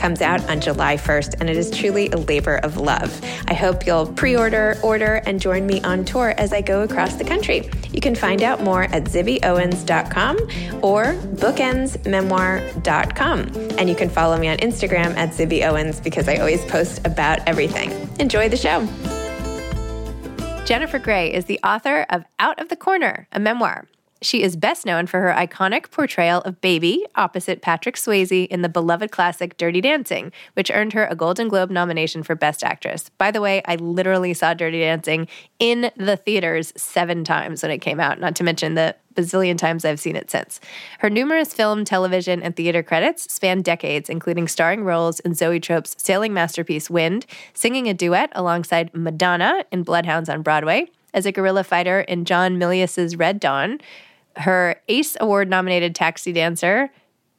comes out on July 1st, and it is truly a labor of love. I hope you'll pre order, order, and join me on tour as I go across the country. You can find out more at zibbyowens.com or bookendsmemoir.com. And you can follow me on Instagram at zibbyowens because I always post about everything. Enjoy the show. Jennifer Grey is the author of Out of the Corner, a memoir. She is best known for her iconic portrayal of Baby opposite Patrick Swayze in the beloved classic Dirty Dancing, which earned her a Golden Globe nomination for Best Actress. By the way, I literally saw Dirty Dancing in the theaters seven times when it came out, not to mention the bazillion times I've seen it since. Her numerous film, television, and theater credits span decades, including starring roles in Zoetrope's sailing masterpiece Wind, singing a duet alongside Madonna in Bloodhounds of Broadway, as a guerrilla fighter in John Milius's Red Dawn, her ACE Award nominated taxi dancer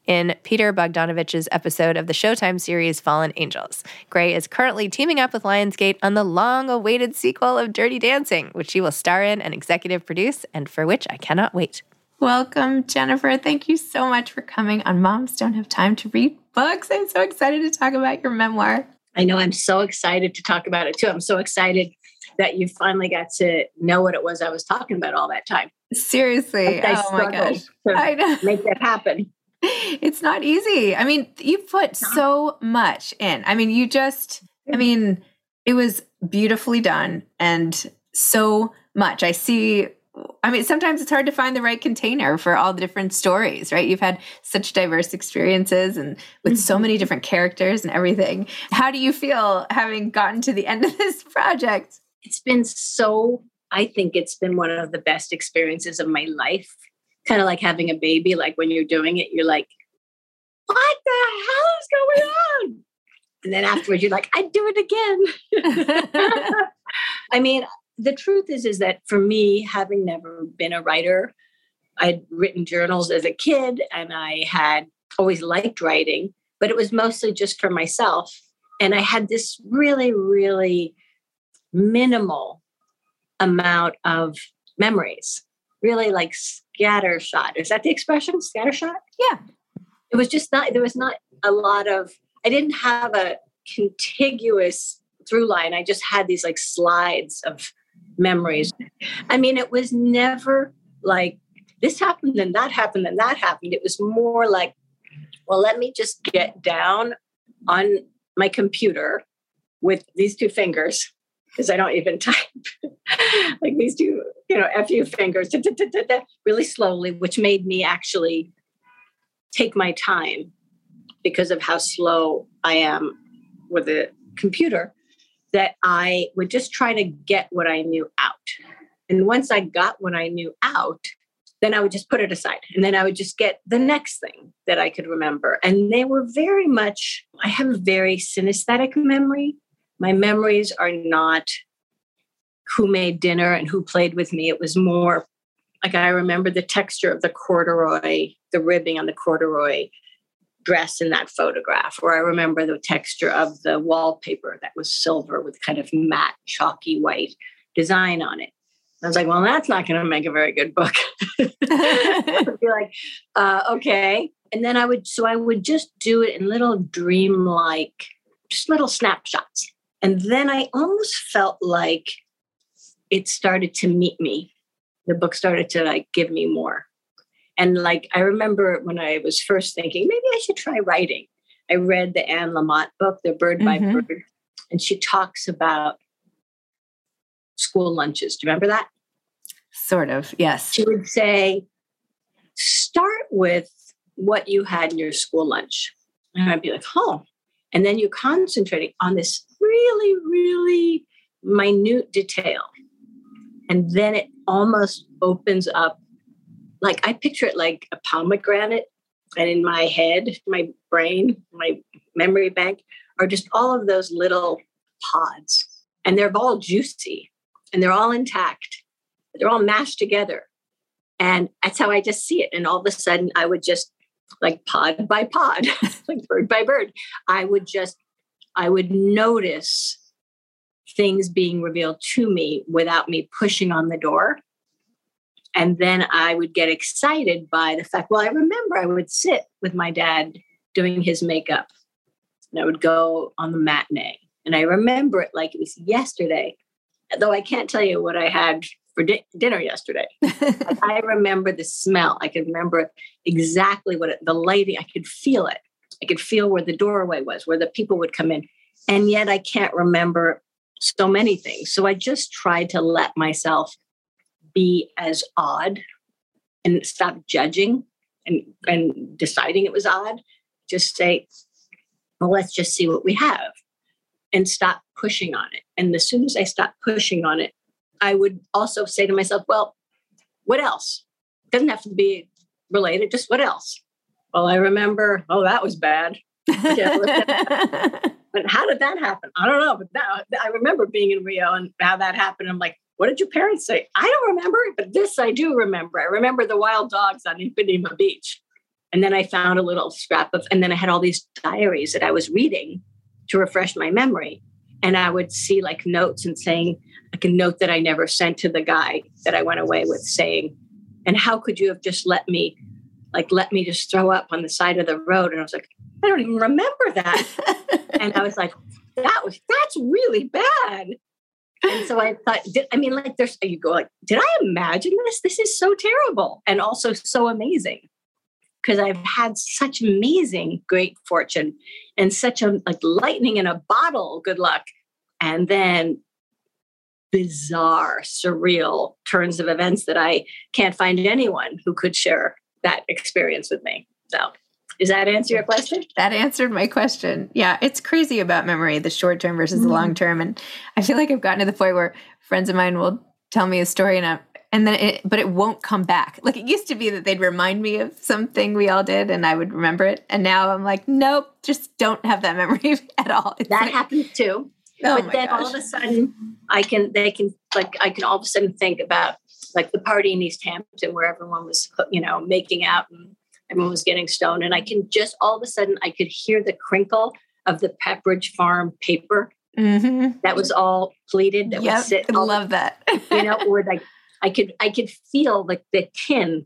in Peter Bogdanovich's episode of the Showtime series Fallen Angels. Grey is currently teaming up with Lionsgate on the long awaited sequel of Dirty Dancing, which she will star in and executive produce, and for which I cannot wait. Welcome, Jennifer. Thank you so much for coming on Moms Don't Have Time to Read Books. I'm so excited to talk about your memoir. I know I'm so excited to talk about it too. I'm so excited that you finally got to know what it was I was talking about all that time. Seriously. I oh my gosh. I know. Make that happen. It's not easy. I mean, you put so much in. I mean, you just, I mean, it was beautifully done and so much. I see I mean, sometimes it's hard to find the right container for all the different stories, right? You've had such diverse experiences and with so many mm-hmm. different characters and everything. How do you feel having gotten to the end of this project? It's been so, I think it's been one of the best experiences of my life. Kind of like having a baby, like when you're doing it, you're like, what the hell is going on? And then afterwards, you're like, I'd do it again. I mean, the truth is is that for me having never been a writer i'd written journals as a kid and i had always liked writing but it was mostly just for myself and i had this really really minimal amount of memories. Really like scattershot. Is that the expression? Scattershot? Yeah. It was just not there was not a lot of i didn't have a contiguous through line. I just had these like slides of memories. I mean, it was never like this happened and that happened and that happened. It was more like, well, let me just get down on my computer with these two fingers because I don't even type like these two, you know, FU fingers really slowly, which made me actually take my time because of how slow I am with a computer that I would just try to get what I knew out. And once I got what I knew out, then I would just put it aside. And then I would just get the next thing that I could remember. And they were very much, I have a very synesthetic memory. My memories are not who made dinner and who played with me. It was more like I remember the texture of the corduroy, the ribbing on the corduroy dress in that photograph, or I remember the texture of the wallpaper that was silver with kind of matte, chalky white design on it. I was like, well, that's not going to make a very good book. Be like, uh, okay. And then I would, so I would just do it in little dream-like, just little snapshots. And then I almost felt like it started to meet me. The book started to like give me more. And like I remember when I was first thinking, maybe I should try writing. I read the Anne Lamott book, The Bird mm-hmm. by Bird, and she talks about school lunches. Do you remember that? Sort of, yes. She would say, start with what you had in your school lunch. And I'd be like, oh. And then you're concentrating on this really, really minute detail. And then it almost opens up. Like I picture it like a pomegranate. And in my head, my brain, my memory bank are just all of those little pods. And they're all juicy and they're all intact. They're all mashed together. And that's how I just see it. And all of a sudden, I would just, like pod by pod, like bird by bird, I would just, I would notice things being revealed to me without me pushing on the door. And then I would get excited by the fact, well, I remember I would sit with my dad doing his makeup and I would go on the matinee. And I remember it like it was yesterday though I can't tell you what I had for di- dinner yesterday. I remember the smell. I could remember exactly what it, the lighting, I could feel it. I could feel where the doorway was, where the people would come in. And yet I can't remember so many things. So I just tried to let myself be as odd and stop judging and, and deciding it was odd. Just say, well, let's just see what we have and stop pushing on it. And as soon as I stopped pushing on it, I would also say to myself, well, what else? Doesn't have to be related, just what else? Well, I remember, oh, that was bad. but how did that happen? I don't know. But that, I remember being in Rio and how that happened. I'm like, what did your parents say? I don't remember it, but this I do remember. I remember the wild dogs on Ipanema Beach. And then I found a little scrap of, and then I had all these diaries that I was reading to refresh my memory. And I would see like notes and saying, like a note that I never sent to the guy that I went away with saying, and how could you have just let me, like, let me just throw up on the side of the road? And I was like, I don't even remember that. and I was like, that was, that's really bad. And so I thought, did, I mean, like, there's, you go like, did I imagine this? This is so terrible and also so amazing because I've had such amazing great fortune and such a like lightning in a bottle good luck and then bizarre surreal turns of events that I can't find anyone who could share that experience with me. So does that answer your question? That answered my question. Yeah, it's crazy about memory, the short term versus mm-hmm. the long term. And I feel like I've gotten to the point where friends of mine will tell me a story and I'm, and then it but it won't come back like it used to be that they'd remind me of something we all did and i would remember it and now i'm like nope just don't have that memory at all it's that like, happens too oh but then gosh. all of a sudden i can they can like i can all of a sudden think about like the party in east hampton where everyone was you know making out and everyone was getting stoned and i can just all of a sudden i could hear the crinkle of the pepperidge farm paper mm-hmm. that was all pleated that yep, would sit I love that you know or like I could I could feel like the tin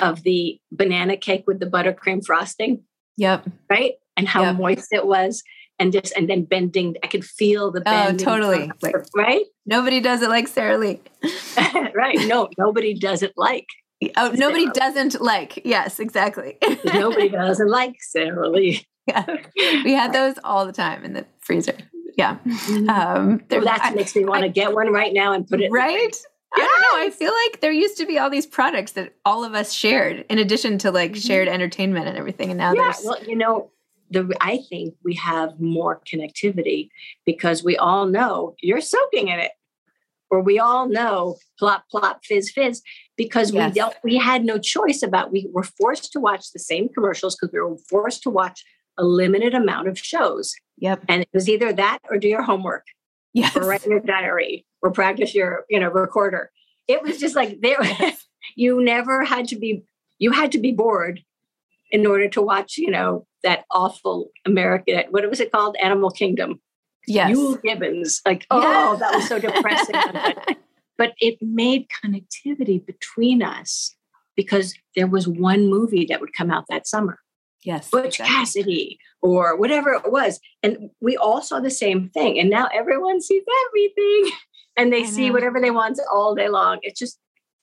of the banana cake with the buttercream frosting. Yep. Right? And how yep. moist it was. And just and then bending, I could feel the bending. Oh, totally. right? Nobody does it like Sara Lee. right. No, nobody does it like. Oh, nobody doesn't like. Yes, exactly. nobody doesn't like Sara Lee. yeah. We had those all the time in the freezer. Yeah. Mm-hmm. Um, well, that makes me want to get one right now and put it right. I don't know. I feel like there used to be all these products that all of us shared, in addition to like mm-hmm. shared entertainment and everything. And now yeah, there's well, you know, the I think we have more connectivity because we all know you're soaking in it. or we all know plop plop fizz fizz because Yes. we don't we had no choice about we were forced to watch the same commercials because we were forced to watch a limited amount of shows Yep. and it was either that or do your homework Yes. or write your diary or practice your you know recorder it was just like there you never had to be you had to be bored in order to watch you know that awful american what was it called animal kingdom Yes. Euell Gibbons. Like, oh, Yeah. that was so depressing. but it made connectivity between us because there was one movie that would come out that summer, yes. Butch exactly. Cassidy or whatever it was. And we all saw the same thing. And now everyone sees everything and they see whatever they want all day long. It's just,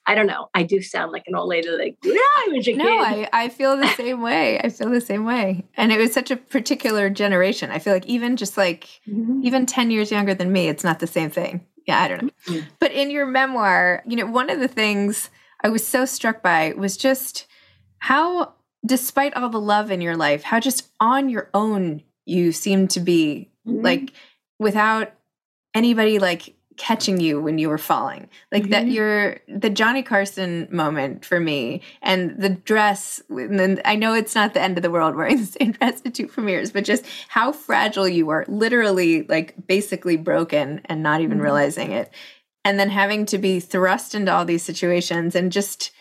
I don't know. I do sound like an old lady, like, yeah, I was a No. I, I feel the same way. I feel the same way. And it was such a particular generation. I feel like even just like Mhm. even 10 years younger than me, it's not the same thing. Yeah, I don't know. Mhm. But in your memoir, you know, one of the things I was so struck by was just how, despite all the love in your life, how just on your own you seem to be, Mhm. like without anybody like catching you when you were falling. Like that Mhm. you're the Johnny Carson moment for me and the dress and then I know it's not the end of the world wearing the same dress at two premieres, but just how fragile you were, literally like basically broken and not even Mhm. realizing it. And then having to be thrust into all these situations and just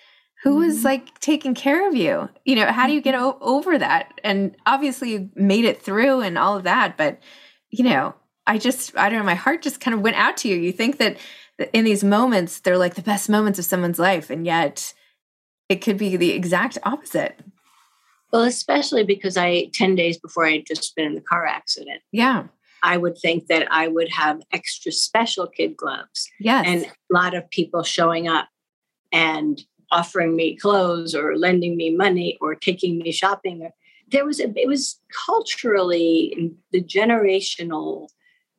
who was Mhm. like taking care of you? You know, how do you get o- over that? And obviously you made it through and all of that, but you know, I just, I don't know, my heart just kind of went out to you. You think that in these moments, they're like the best moments of someone's life, and yet it could be the exact opposite. Well, especially because I, 10 days before I had just been in the car accident, Yeah. I would think that I would have extra special kid gloves Yes. and a lot of people showing up and offering me clothes or lending me money or taking me shopping. There was a, it was culturally the generational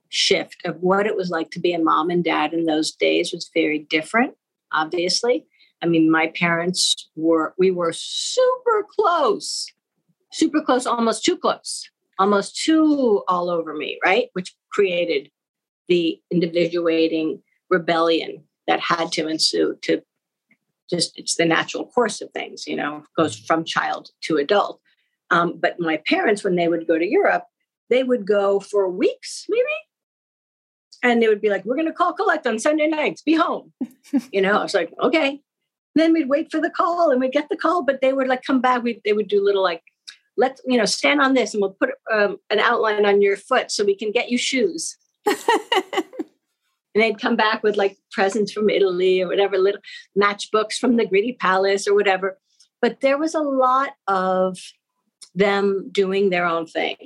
shift of what it was like to be a mom and dad in those days was very different, obviously. I mean, my parents were, we were super close, super close, almost too close, almost too all over me, right? Which created the individuating rebellion that had to ensue to just, it's the natural course of things, you know, goes from child to adult. Um, but my parents, when they would go to Europe, they would go for weeks, maybe. And they would be like, we're going to call collect on Sunday nights, be home. you know, I was like, okay. Then we'd wait for the call and we'd get the call, but they would like come back. We, they would do little like, let's, you know, stand on this and we'll put um, an outline on your foot so we can get you shoes. And they'd come back with like presents from Italy or whatever, little matchbooks from the Gritti Palace or whatever. But there was a lot of them doing their own thing,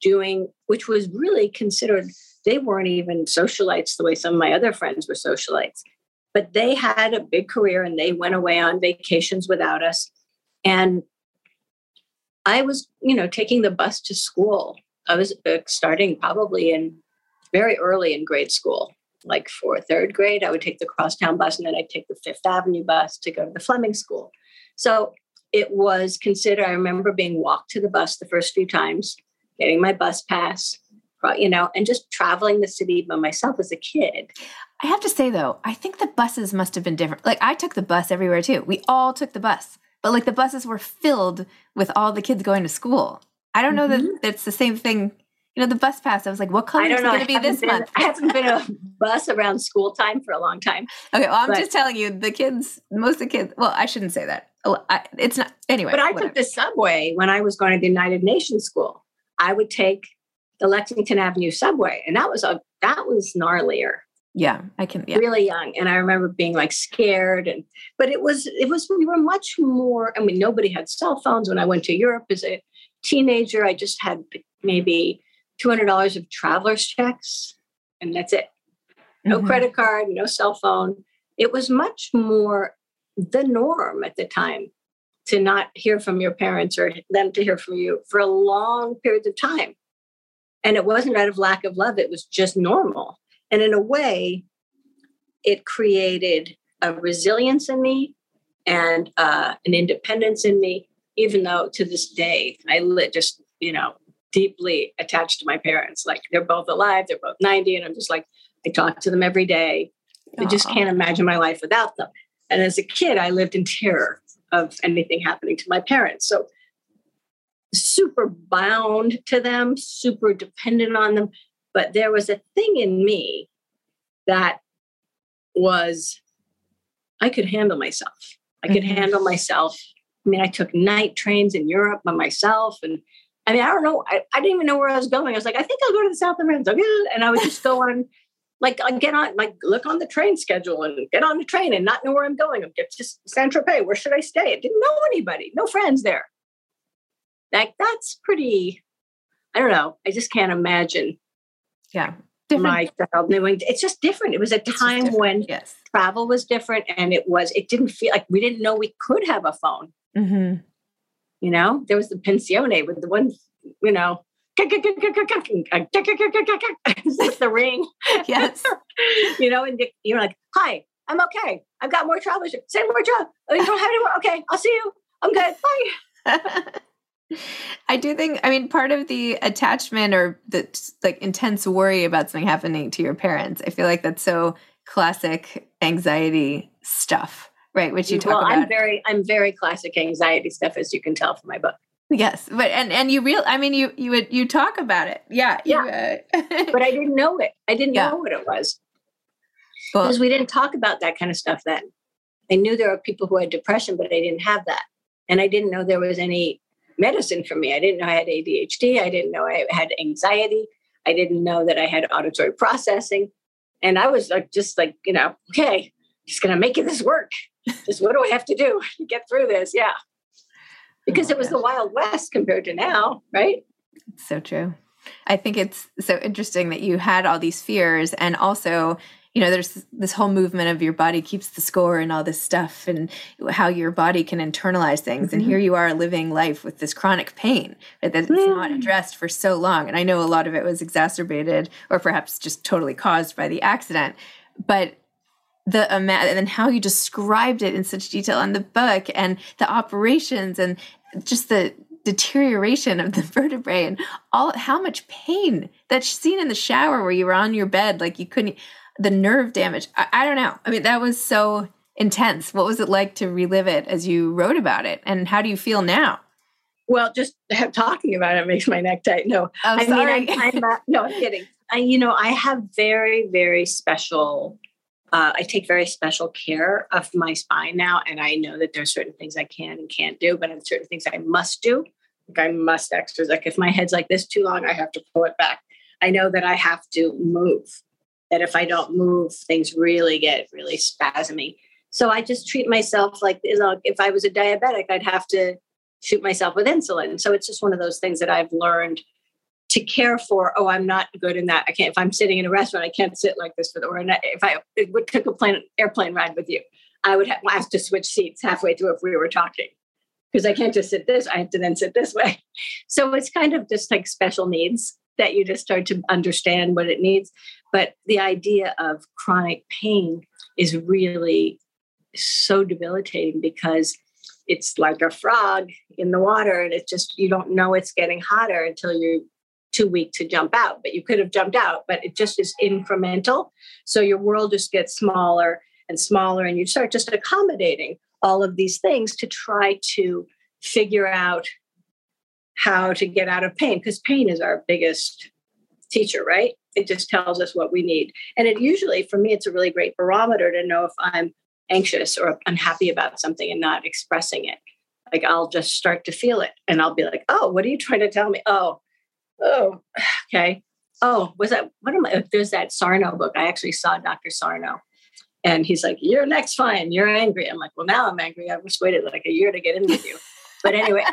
doing, which was really considered, they weren't even socialites the way some of my other friends were socialites. But they had a big career and they went away on vacations without us. And I was, you know, taking the bus to school. I was uh, starting probably in very early in grade school, like for third grade, I would take the crosstown bus and then I'd take the Fifth Avenue bus to go to the Fleming School. So it was considered, I remember being walked to the bus the first few times, getting my bus pass, you know, and just traveling the city by myself as a kid. I have to say though, I think the buses must have been different. Like I took the bus everywhere too. We all took the bus, but like the buses were filled with all the kids going to school. I don't know that mm-hmm. that's the same thing. You know, the bus pass. I was like, what color is it going to be this been- month? I haven't been a bus around school time for a long time. Okay, well, I'm but- just telling you, the kids, most of the kids. Well, I shouldn't say that. Oh, I, it's not anyway. But I whatever. took the subway when I was going to the United Nations school. I would take the Lexington Avenue subway, and that was a that was gnarlier. Yeah, I can. Yeah, Really young, and I remember being like scared. And but it was it was we were much more. I mean, nobody had cell phones when I went to Europe as a teenager. I just had maybe two hundred dollars of traveler's checks, and that's it. No Mhm. credit card, no cell phone. It was much more the norm at the time to not hear from your parents or them to hear from you for a long periods of time. And it wasn't out of lack of love, it was just normal. And in a way, it created a resilience in me and uh, an independence in me, even though to this day, I li- just, you know, deeply attached to my parents. Like they're both alive, they're both 90, and I'm just like, I talk to them every day. I just can't imagine my life without them. And as a kid, I lived in terror of anything happening to my parents. So super bound to them, super dependent on them. But there was a thing in me that was, I could handle myself. I could mm-hmm. handle myself. I mean, I took night trains in Europe by myself. And I mean, I don't know. I, I didn't even know where I was going. I was like, I think I'll go to the South Americans. And I would just go on, like, I get on, like, look on the train schedule and get on the train and not know where I'm going. I'm get to Saint Tropez. Where should I stay? I didn't know anybody, no friends there. Like, that's pretty, I don't know. I just can't imagine. Yeah. Different. My child knowing it's just different. It was a time when yes. travel was different and it was, it didn't feel like we didn't know we could have a phone. Mm-hmm. You know, there was the pensione with the one, you know, with the ring. Yes. you know, and you're like, hi, I'm okay. I've got more travel. Say more travel. Oh, you don't have any more. Okay, I'll see you. I'm good. Bye. I do think, I mean, part of the attachment or the like intense worry about something happening to your parents, I feel like that's so classic anxiety stuff right which you talk well, about. i'm very i'm very classic anxiety stuff as you can tell from my book. Yes but and and you real i mean you you would you talk about it. Yeah yeah. you, uh, but i didn't know it. I didn't yeah. know what it was. Well, because we didn't talk about that kind of stuff then. I knew there were people who had depression but i didn't have that. And i didn't know there was any medicine for me i didn't know i had adhd i didn't know i had anxiety i didn't know that i had auditory processing and i was like just like you know okay just gonna make this work just what do I have to do to get through this? Yeah. Because oh it was gosh. the Wild West compared to now, right? so true. I think it's so interesting that you had all these fears and also you know there's this whole movement of your body keeps the score and all this stuff and how your body can internalize things mm-hmm. and here you are living life with this chronic pain that it's mm. not addressed for so long and i know a lot of it was exacerbated or perhaps just totally caused by the accident but the amount and how you described it in such detail in the book and the operations and just the deterioration of the vertebrae and all how much pain that scene in the shower where you were on your bed like you couldn't the nerve damage I, I don't know i mean that was so intense what was it like to relive it as you wrote about it and how do you feel now well just talking about it makes my neck tight no oh, i sorry. mean I'm, I'm uh, no i'm kidding I, you know i have very very special uh, I take very special care of my spine now, and I know that there's certain things I can and can't do, but there's certain things I must do. Like I must exercise. Like if my head's like this too long, I have to pull it back. I know that I have to move. That if I don't move, things really get really spasmy. So I just treat myself like you know, if I was a diabetic, I'd have to shoot myself with insulin. So it's just one of those things that I've learned to care for. Oh i'm not good in that. I can't if i'm sitting in a restaurant i can't sit like this for the or if i would took a plane airplane ride with you. I would have, have to switch seats halfway through if we were talking because i can't just sit this i have to then sit this way. So it's kind of just like special needs that you just start to understand what it needs but the idea of chronic pain is really so debilitating because it's like a frog in the water and it's just you don't know it's getting hotter until you're too weak to jump out, but you could have jumped out, but it just is incremental. So your world just gets smaller and smaller, and you start just accommodating all of these things to try to figure out how to get out of pain, because pain is our biggest teacher, right? It just tells us what we need. And it usually, for me, it's a really great barometer to know if I'm anxious or unhappy about something and not expressing it. Like I'll just start to feel it and I'll be like, oh, what are you trying to tell me? Oh, oh, okay. Oh, was that what am I? Oh, there's that Sarno book. I actually saw Dr. Sarno. And he's like, You're next fine. You're angry. I'm like, Well, now I'm angry. I just waited like a year to get in with you. But anyway,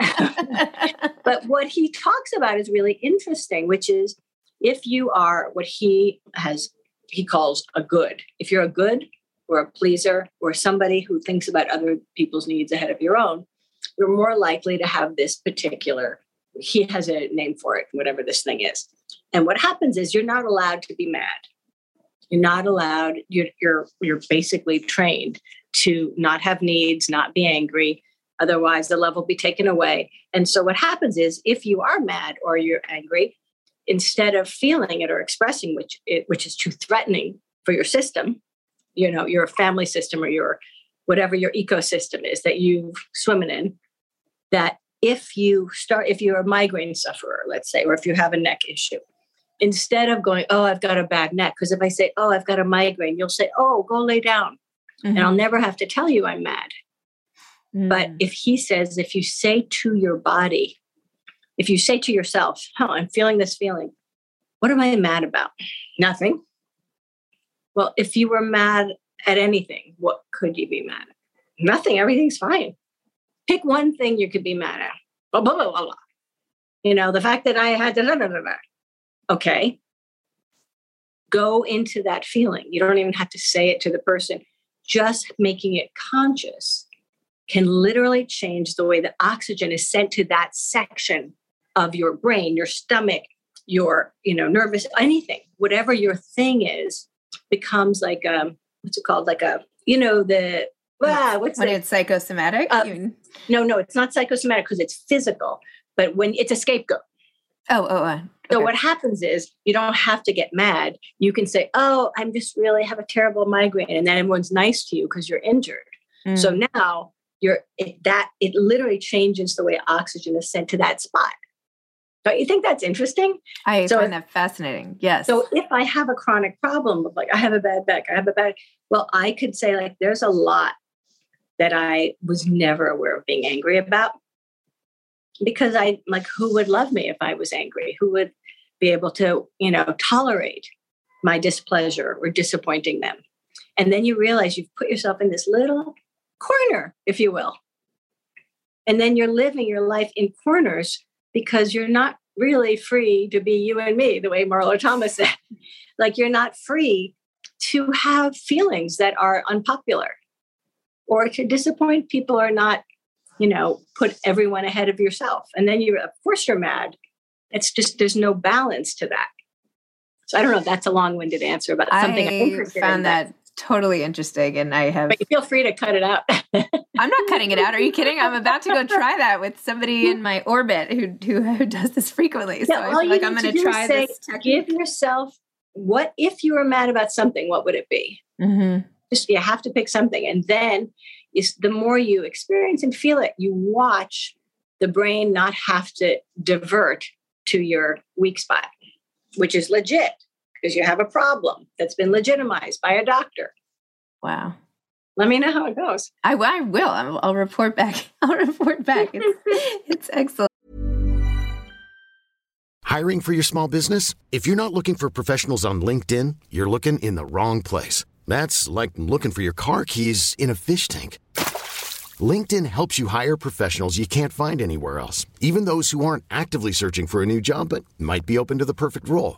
but what he talks about is really interesting, which is if you are what he has, he calls a good, if you're a good or a pleaser or somebody who thinks about other people's needs ahead of your own, you're more likely to have this particular he has a name for it, whatever this thing is. And what happens is you're not allowed to be mad. You're not allowed, you're, you're, you're basically trained to not have needs, not be angry. Otherwise, the love will be taken away. And so, what happens is if you are mad or you're angry, instead of feeling it or expressing which, it, which is too threatening for your system, you know, your family system or your whatever your ecosystem is that you swimming in, that if you start, if you're a migraine sufferer, let's say, or if you have a neck issue, instead of going, oh, I've got a bad neck, because if I say, oh, I've got a migraine, you'll say, oh, go lay down. Mm-hmm. And I'll never have to tell you I'm mad. Mm. But if he says, if you say to your body, if you say to yourself, oh, I'm feeling this feeling, what am I mad about? Nothing. Well, if you were mad at anything, what could you be mad at? Nothing. Everything's fine. Pick one thing you could be mad at. Blah, blah, blah, blah, blah. You know, the fact that I had to, blah, blah, blah, blah. okay. Go into that feeling. You don't even have to say it to the person. Just making it conscious can literally change the way that oxygen is sent to that section of your brain, your stomach, your, you know, nervous, anything, whatever your thing is, becomes like um, what's it called? Like a, you know, the, ah, what's when the, it's psychosomatic? Uh, no, no, it's not psychosomatic because it's physical, but when it's a scapegoat. Oh, oh, uh, okay. So what happens is you don't have to get mad. You can say, "Oh, I'm just really have a terrible migraine," and then everyone's nice to you because you're injured. Mm. So now you're it, that it literally changes the way oxygen is sent to that spot. Don't you think that's interesting? I so find that fascinating. Yes. So if I have a chronic problem of like I have a bad back, I have a bad well, I could say like there's a lot that I was never aware of being angry about. Because I like who would love me if I was angry? Who would be able to, you know, tolerate my displeasure or disappointing them? And then you realize you've put yourself in this little corner, if you will. And then you're living your life in corners because you're not really free to be you and me, the way Marlo Thomas said. like you're not free to have feelings that are unpopular or to disappoint people or not, you know, put everyone ahead of yourself. And then you're, of course, you're mad. It's just, there's no balance to that. So I don't know if that's a long winded answer, but something I found that totally interesting and I have But feel free to cut it out. I'm not cutting it out. Are you kidding? I'm about to go try that with somebody in my orbit who who, who does this frequently. So I feel like I'm going to try say, this. Technique. Give yourself what if you were mad about something? What would it be? Mm-hmm. Just you have to pick something, and then is the more you experience and feel it, you watch the brain not have to divert to your weak spot, which is legit because you have a problem that's been legitimized by a doctor. Wow. Let me know how it goes. I, I will. I'll, I'll report back. I'll report back. It's, it's excellent. Hiring for your small business? If you're not looking for professionals on LinkedIn, you're looking in the wrong place. That's like looking for your car keys in a fish tank. LinkedIn helps you hire professionals you can't find anywhere else, even those who aren't actively searching for a new job but might be open to the perfect role.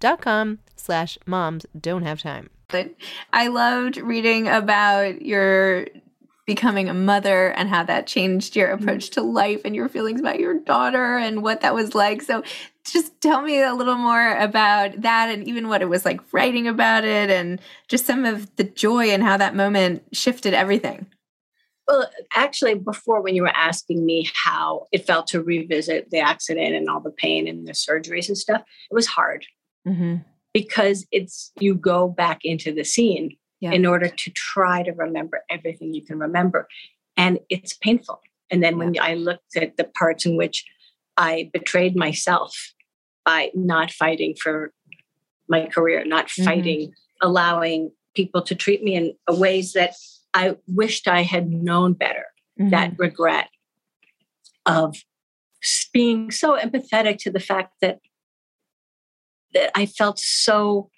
dot com slash moms don't have time. But I loved reading about your becoming a mother and how that changed your mm-hmm. approach to life and your feelings about your daughter and what that was like. So just tell me a little more about that and even what it was like writing about it and just some of the joy and how that moment shifted everything. Well, actually, before when you were asking me how it felt to revisit the accident and all the pain and the surgeries and stuff, it was hard mm-hmm. because it's you go back into the scene Yeah. in order to try to remember everything you can remember. And it's painful. And then when I looked at the parts in which I betrayed myself by not fighting for my career, not Mhm. fighting, allowing people to treat me in ways that I wished I had known better, that regret of being so empathetic to the fact that that I felt so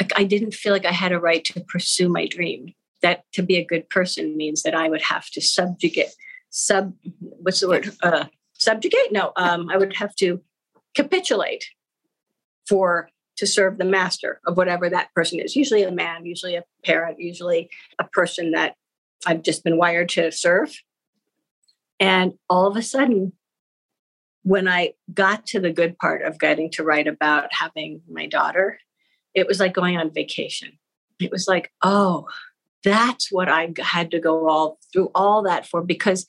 like I didn't feel like I had a right to pursue my dream. That to be a good person means that I would have to subjugate, sub, what's the word? Uh, subjugate? No, um, I would have to capitulate for to serve the master of whatever that person is. Usually a man, usually a parent, usually a person that I've just been wired to serve. And all of a sudden, when I got to the good part of getting to write about having my daughter, it was like going on vacation. It was like, oh, that's what I had to go all through all that for because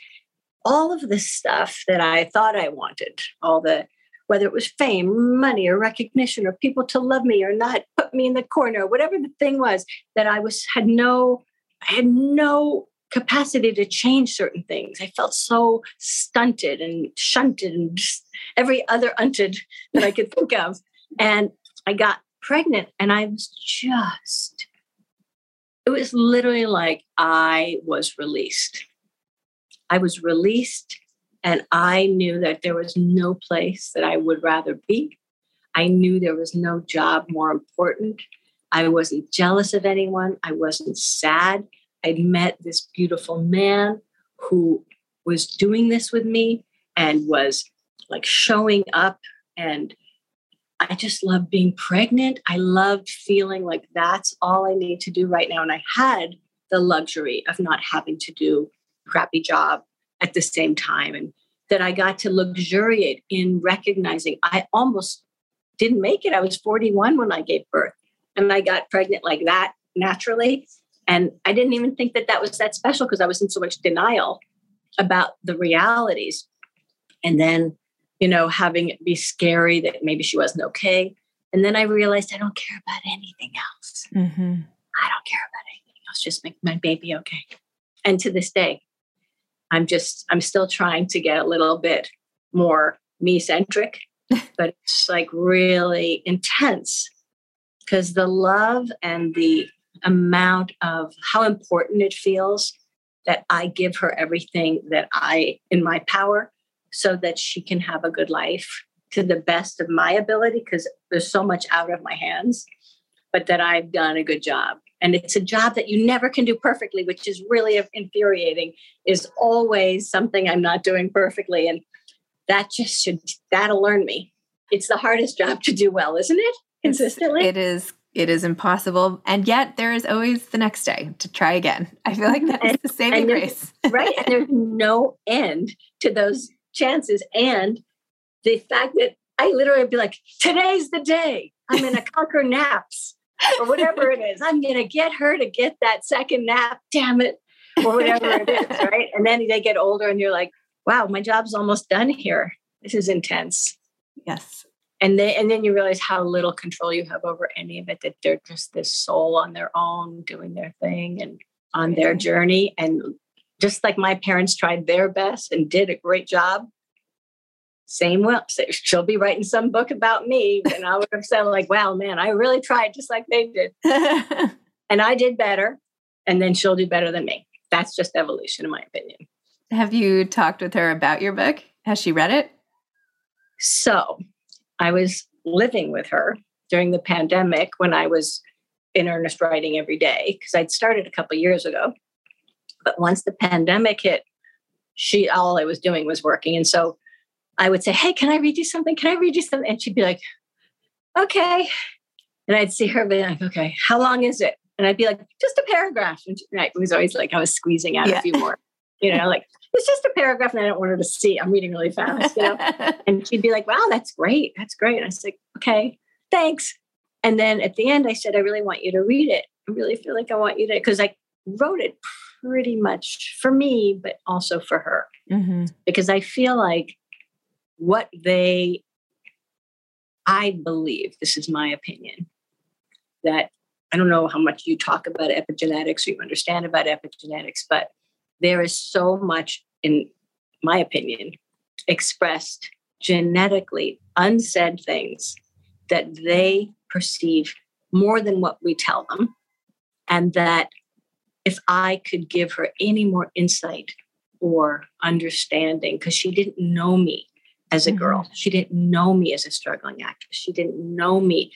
all of the stuff that I thought I wanted, all the whether it was fame, money, or recognition, or people to love me or not put me in the corner, whatever the thing was that I was had no, I had no capacity to change certain things. I felt so stunted and shunted and every other unted that I could think of. And I got pregnant and I was just, it was literally like I was released. I was released and I knew that there was no place that I would rather be. I knew there was no job more important. I wasn't jealous of anyone. I wasn't sad. I'd met this beautiful man who was doing this with me and was like showing up. And I just loved being pregnant. I loved feeling like that's all I need to do right now. And I had the luxury of not having to do a crappy job at the same time. And that I got to luxuriate in recognizing I almost didn't make it. I was 41 when I gave birth and I got pregnant like that naturally. And I didn't even think that that was that special because I was in so much denial about the realities. And then, you know, having it be scary that maybe she wasn't okay. And then I realized I don't care about anything else. Mm-hmm. I don't care about anything else. Just make my baby okay. And to this day, I'm just, I'm still trying to get a little bit more me centric, but it's like really intense because the love and the amount of how important it feels that I give her everything that I in my power so that she can have a good life to the best of my ability because there's so much out of my hands but that I've done a good job. And it's a job that you never can do perfectly which is really infuriating is always something I'm not doing perfectly and that just should that'll learn me. It's the hardest job to do well isn't it consistently? It is it is impossible. And yet there is always the next day to try again. I feel like that is the saving grace. right and there's no end to those chances and the fact that i literally be like today's the day i'm going to conquer naps or whatever it is i'm going to get her to get that second nap damn it or whatever it is right and then they get older and you're like wow my job's almost done here this is intense Yes. And then and then you realize how little control you have over any of it that they're just this soul on their own doing their thing and on their mm-hmm. journey. And just like my parents tried their best and did a great job same will she'll be writing some book about me and i would have said like wow man i really tried just like they did. And i did better and then she'll do better than me. That's just evolution in my opinion. Have you talked with her about your book? Has she read it? So I was living with her during the pandemic when I was in earnest writing every day because I'd started a couple years ago. But once the pandemic hit, she all I was doing was working. And so I would say, Hey, can I read you something? Can I read you something? And she'd be like, Okay. And I'd see her be like, Okay, how long is it? And I'd be like, just a paragraph. And she, right, it was always like I was squeezing out yeah. a few more, you know, like it's just a paragraph and I don't want her to see. I'm reading really fast, you know. and she'd be like, Wow, that's great. That's great. And I was like, Okay, thanks. And then at the end, I said, I really want you to read it. I really feel like I want you to, because I wrote it pretty much for me, but also for her. Mm-hmm. Because I feel like what they, I believe, this is my opinion, that I don't know how much you talk about epigenetics or you understand about epigenetics, but there is so much, in my opinion, expressed genetically unsaid things that they perceive more than what we tell them. And that if I could give her any more insight or understanding, because she didn't know me as a girl, mm-hmm. she didn't know me as a struggling actress, she didn't know me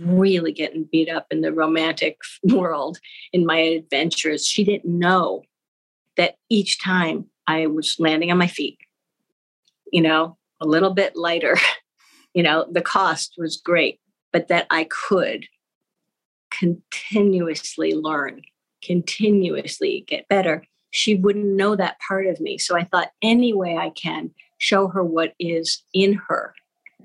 really getting beat up in the romantic world in my adventures. She didn't know that each time I was landing on my feet, you know, a little bit lighter, you know, the cost was great, but that I could continuously learn, continuously get better. She wouldn't know that part of me. So I thought, any way I can show her what is in her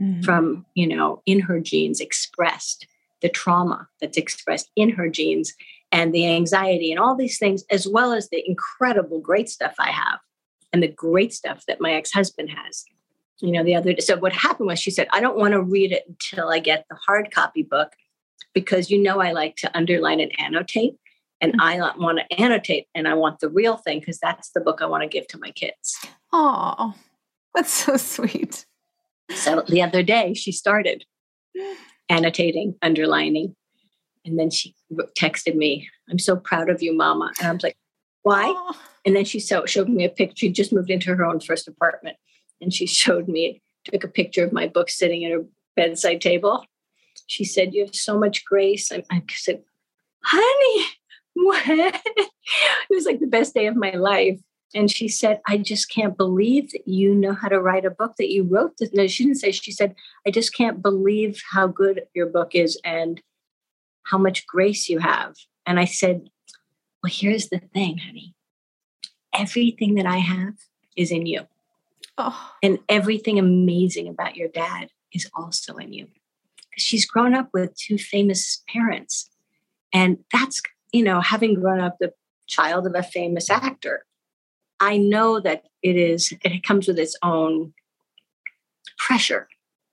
mm-hmm. from, you know, in her genes expressed, the trauma that's expressed in her genes and the anxiety and all these things, as well as the incredible great stuff I have and the great stuff that my ex husband has you know, the other day. So what happened was she said, I don't want to read it until I get the hard copy book because you know I like to underline and annotate. And mm-hmm. I want to annotate and I want the real thing because that's the book I want to give to my kids. Oh, that's so sweet. So the other day she started annotating, underlining, and then she texted me, I'm so proud of you, Mama. And I was like, why? Oh. And then she showed me a picture. She just moved into her own first apartment and she showed me, took a picture of my book sitting at her bedside table. She said, You have so much grace. I, I said, Honey, what? it was like the best day of my life. And she said, I just can't believe that you know how to write a book that you wrote. This. No, she didn't say, she said, I just can't believe how good your book is and how much grace you have. And I said, Well, here's the thing, honey. Everything that I have is in you. Oh. And everything amazing about your dad is also in you. Because she's grown up with two famous parents. And that's, you know, having grown up the child of a famous actor, I know that it is, it comes with its own pressure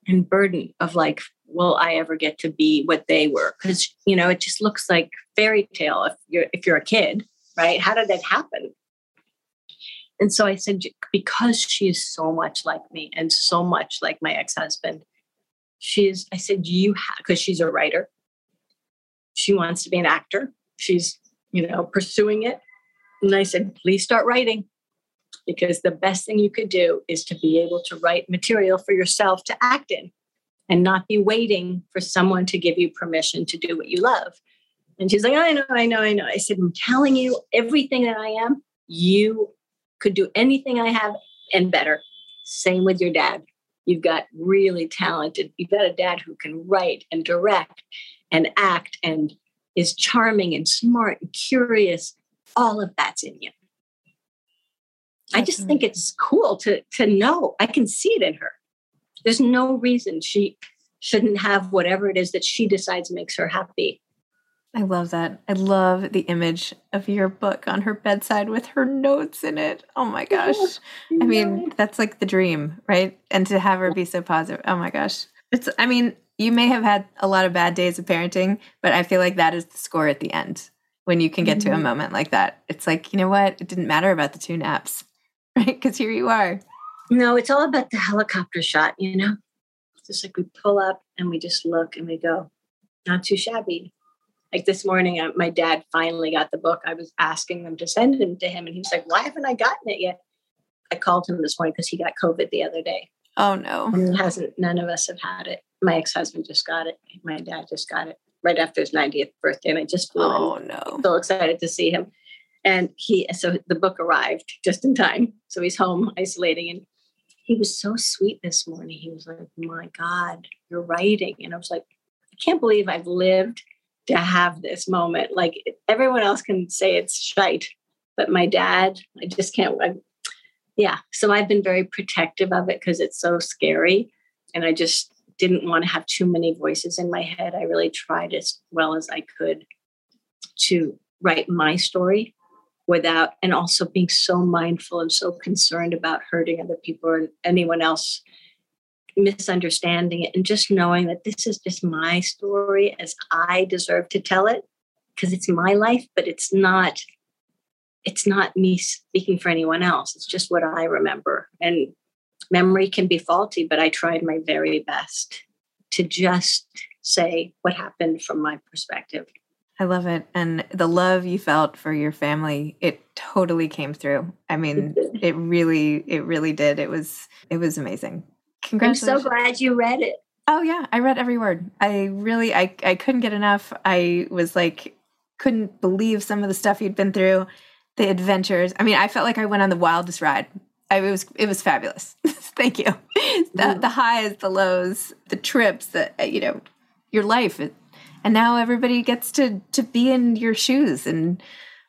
and burden of like, will I ever get to be what they were? Because, you know, it just looks like fairy tale if you're if you're a kid, right? How did that happen? And so I said, because she is so much like me and so much like my ex husband, she's, I said, you have, because she's a writer. She wants to be an actor. She's, you know, pursuing it. And I said, please start writing because the best thing you could do is to be able to write material for yourself to act in and not be waiting for someone to give you permission to do what you love. And she's like, I know, I know, I know. I said, I'm telling you, everything that I am, you could do anything I have and better. Same with your dad. You've got really talented, you've got a dad who can write and direct and act and is charming and smart and curious. All of that's in you. I just think it's cool to to know. I can see it in her. There's no reason she shouldn't have whatever it is that she decides makes her happy. I love that. I love the image of your book on her bedside with her notes in it. Oh my gosh. I mean, that's like the dream, right? And to have her be so positive. Oh my gosh. It's I mean, you may have had a lot of bad days of parenting, but I feel like that is the score at the end when you can get mm-hmm. to a mm-hmm. moment like that. It's like, you know what? It didn't matter about the two naps, right? Because here you are. No, it's all about the helicopter shot, you know? Just like we pull up and we just look and we go, not too shabby like this morning, uh, my dad finally got the book. I was asking them to send it to him, and he's like, "Why haven't I gotten it yet?" I called him this morning because he got COVID the other day. Oh no. And hasn't none of us have had it. My ex-husband just got it. My dad just got it right after his 90th birthday. And I just flew Oh in. no. So excited to see him. And he so the book arrived just in time. So he's home isolating and he was so sweet this morning. He was like, My God, you're writing. And I was like, I can't believe I've lived to have this moment. Like everyone else can say it's shite, but my dad, I just can't. I, yeah. So I've been very protective of it because it's so scary. And I just didn't want to have too many voices in my head. I really tried as well as I could to write my story without, and also being so mindful and so concerned about hurting other people or anyone else misunderstanding it and just knowing that this is just my story as I deserve to tell it because it's my life, but it's not it's not me speaking for anyone else. It's just what I remember. And memory can be faulty, but I tried my very best to just say what happened from my perspective. I love it. And the love you felt for your family, it totally came through. I mean, it really, it really did. It was, it was amazing. Congratulations. I'm so glad you read it. Oh yeah, I read every word. I really, I, I couldn't get enough. I was like, couldn't believe some of the stuff you'd been through, the adventures. I mean, I felt like I went on the wildest ride. I, it was, it was fabulous. Thank you. The, mm-hmm. the highs, the lows, the trips, the you know, your life, it, and now everybody gets to to be in your shoes. And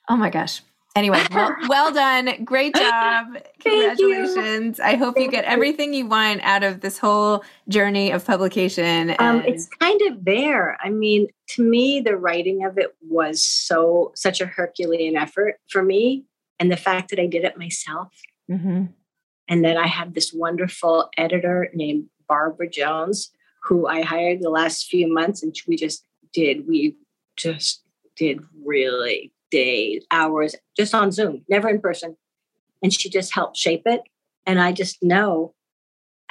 oh my gosh. Anyway, well, well done. Great job. Thank. Congratulations. I hope you get everything you want out of this whole journey of publication. Um, it's kind of there. I mean, to me, the writing of it was so such a Herculean effort for me, and the fact that I did it myself, Mhm. and then I had this wonderful editor named Barbara Jones, who I hired the last few months, and we just did we just did really days, hours, just on Zoom, never in person, and she just helped shape it. And I just know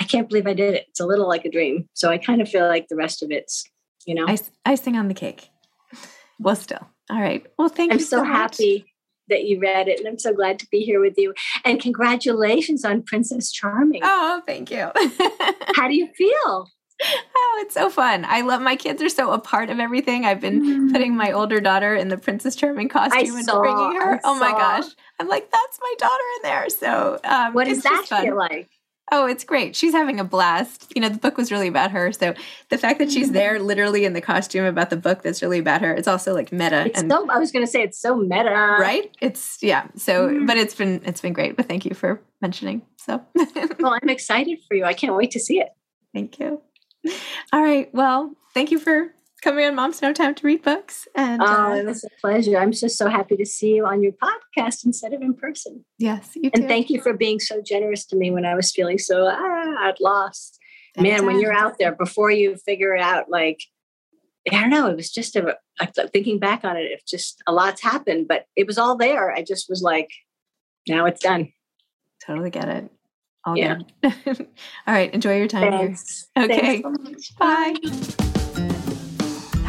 I can't believe I did it. It's a little like a dream. So I kind of feel like the rest of it's, you know, icing on the cake. Well, still. All right. Well, thank you. I'm so so, happy that you read it. And I'm so glad to be here with you. And congratulations on Princess Charming. Oh, thank you. How do you feel? Oh, it's so fun. I love my kids are so a part of everything. I've been putting my older daughter in the Princess Charming costume and saw- bringing her. I oh my gosh. I'm like, that's my daughter in there. So, um, What does that feel like? Oh, it's great. She's having a blast. You know, the book was really about her. So the fact that she's there literally in the costume about the book that's really about her, it's also like meta It's and so, I was going to say it's so meta. right? It's yeah. So Mm-hmm. but it's been it's been great. But thank you for mentioning. So Well, I'm excited for you. I can't wait to see it. thank you. All right. Well, thank you for coming on Mom's No Time to Read Books. And Oh, uh, it was a pleasure. I'm just so happy to see you on your podcast instead of in person. yes, you And too. thank you for being so generous to me when I was feeling so ah, at loss. Man, when you're out there, before you figure it out, like, I don't know, it was just a, thinking back on it, it's just a lot's happened, but it was all there. I just was like, now it's done. Totally get it. All Yeah. good. All right. Enjoy your time Thanks. here. Okay. Thanks so much. Bye.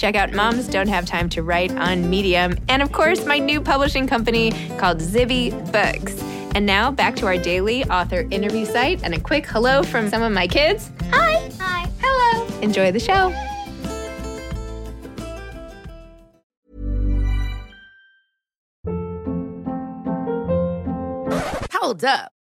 Check out Moms Don't Have Time to Write on Medium. And of course, my new publishing company called Zibby Books. And now back to our daily author interview site and a quick hello from some of my kids. Hi. Hi. Hello. Enjoy the show. Hold up.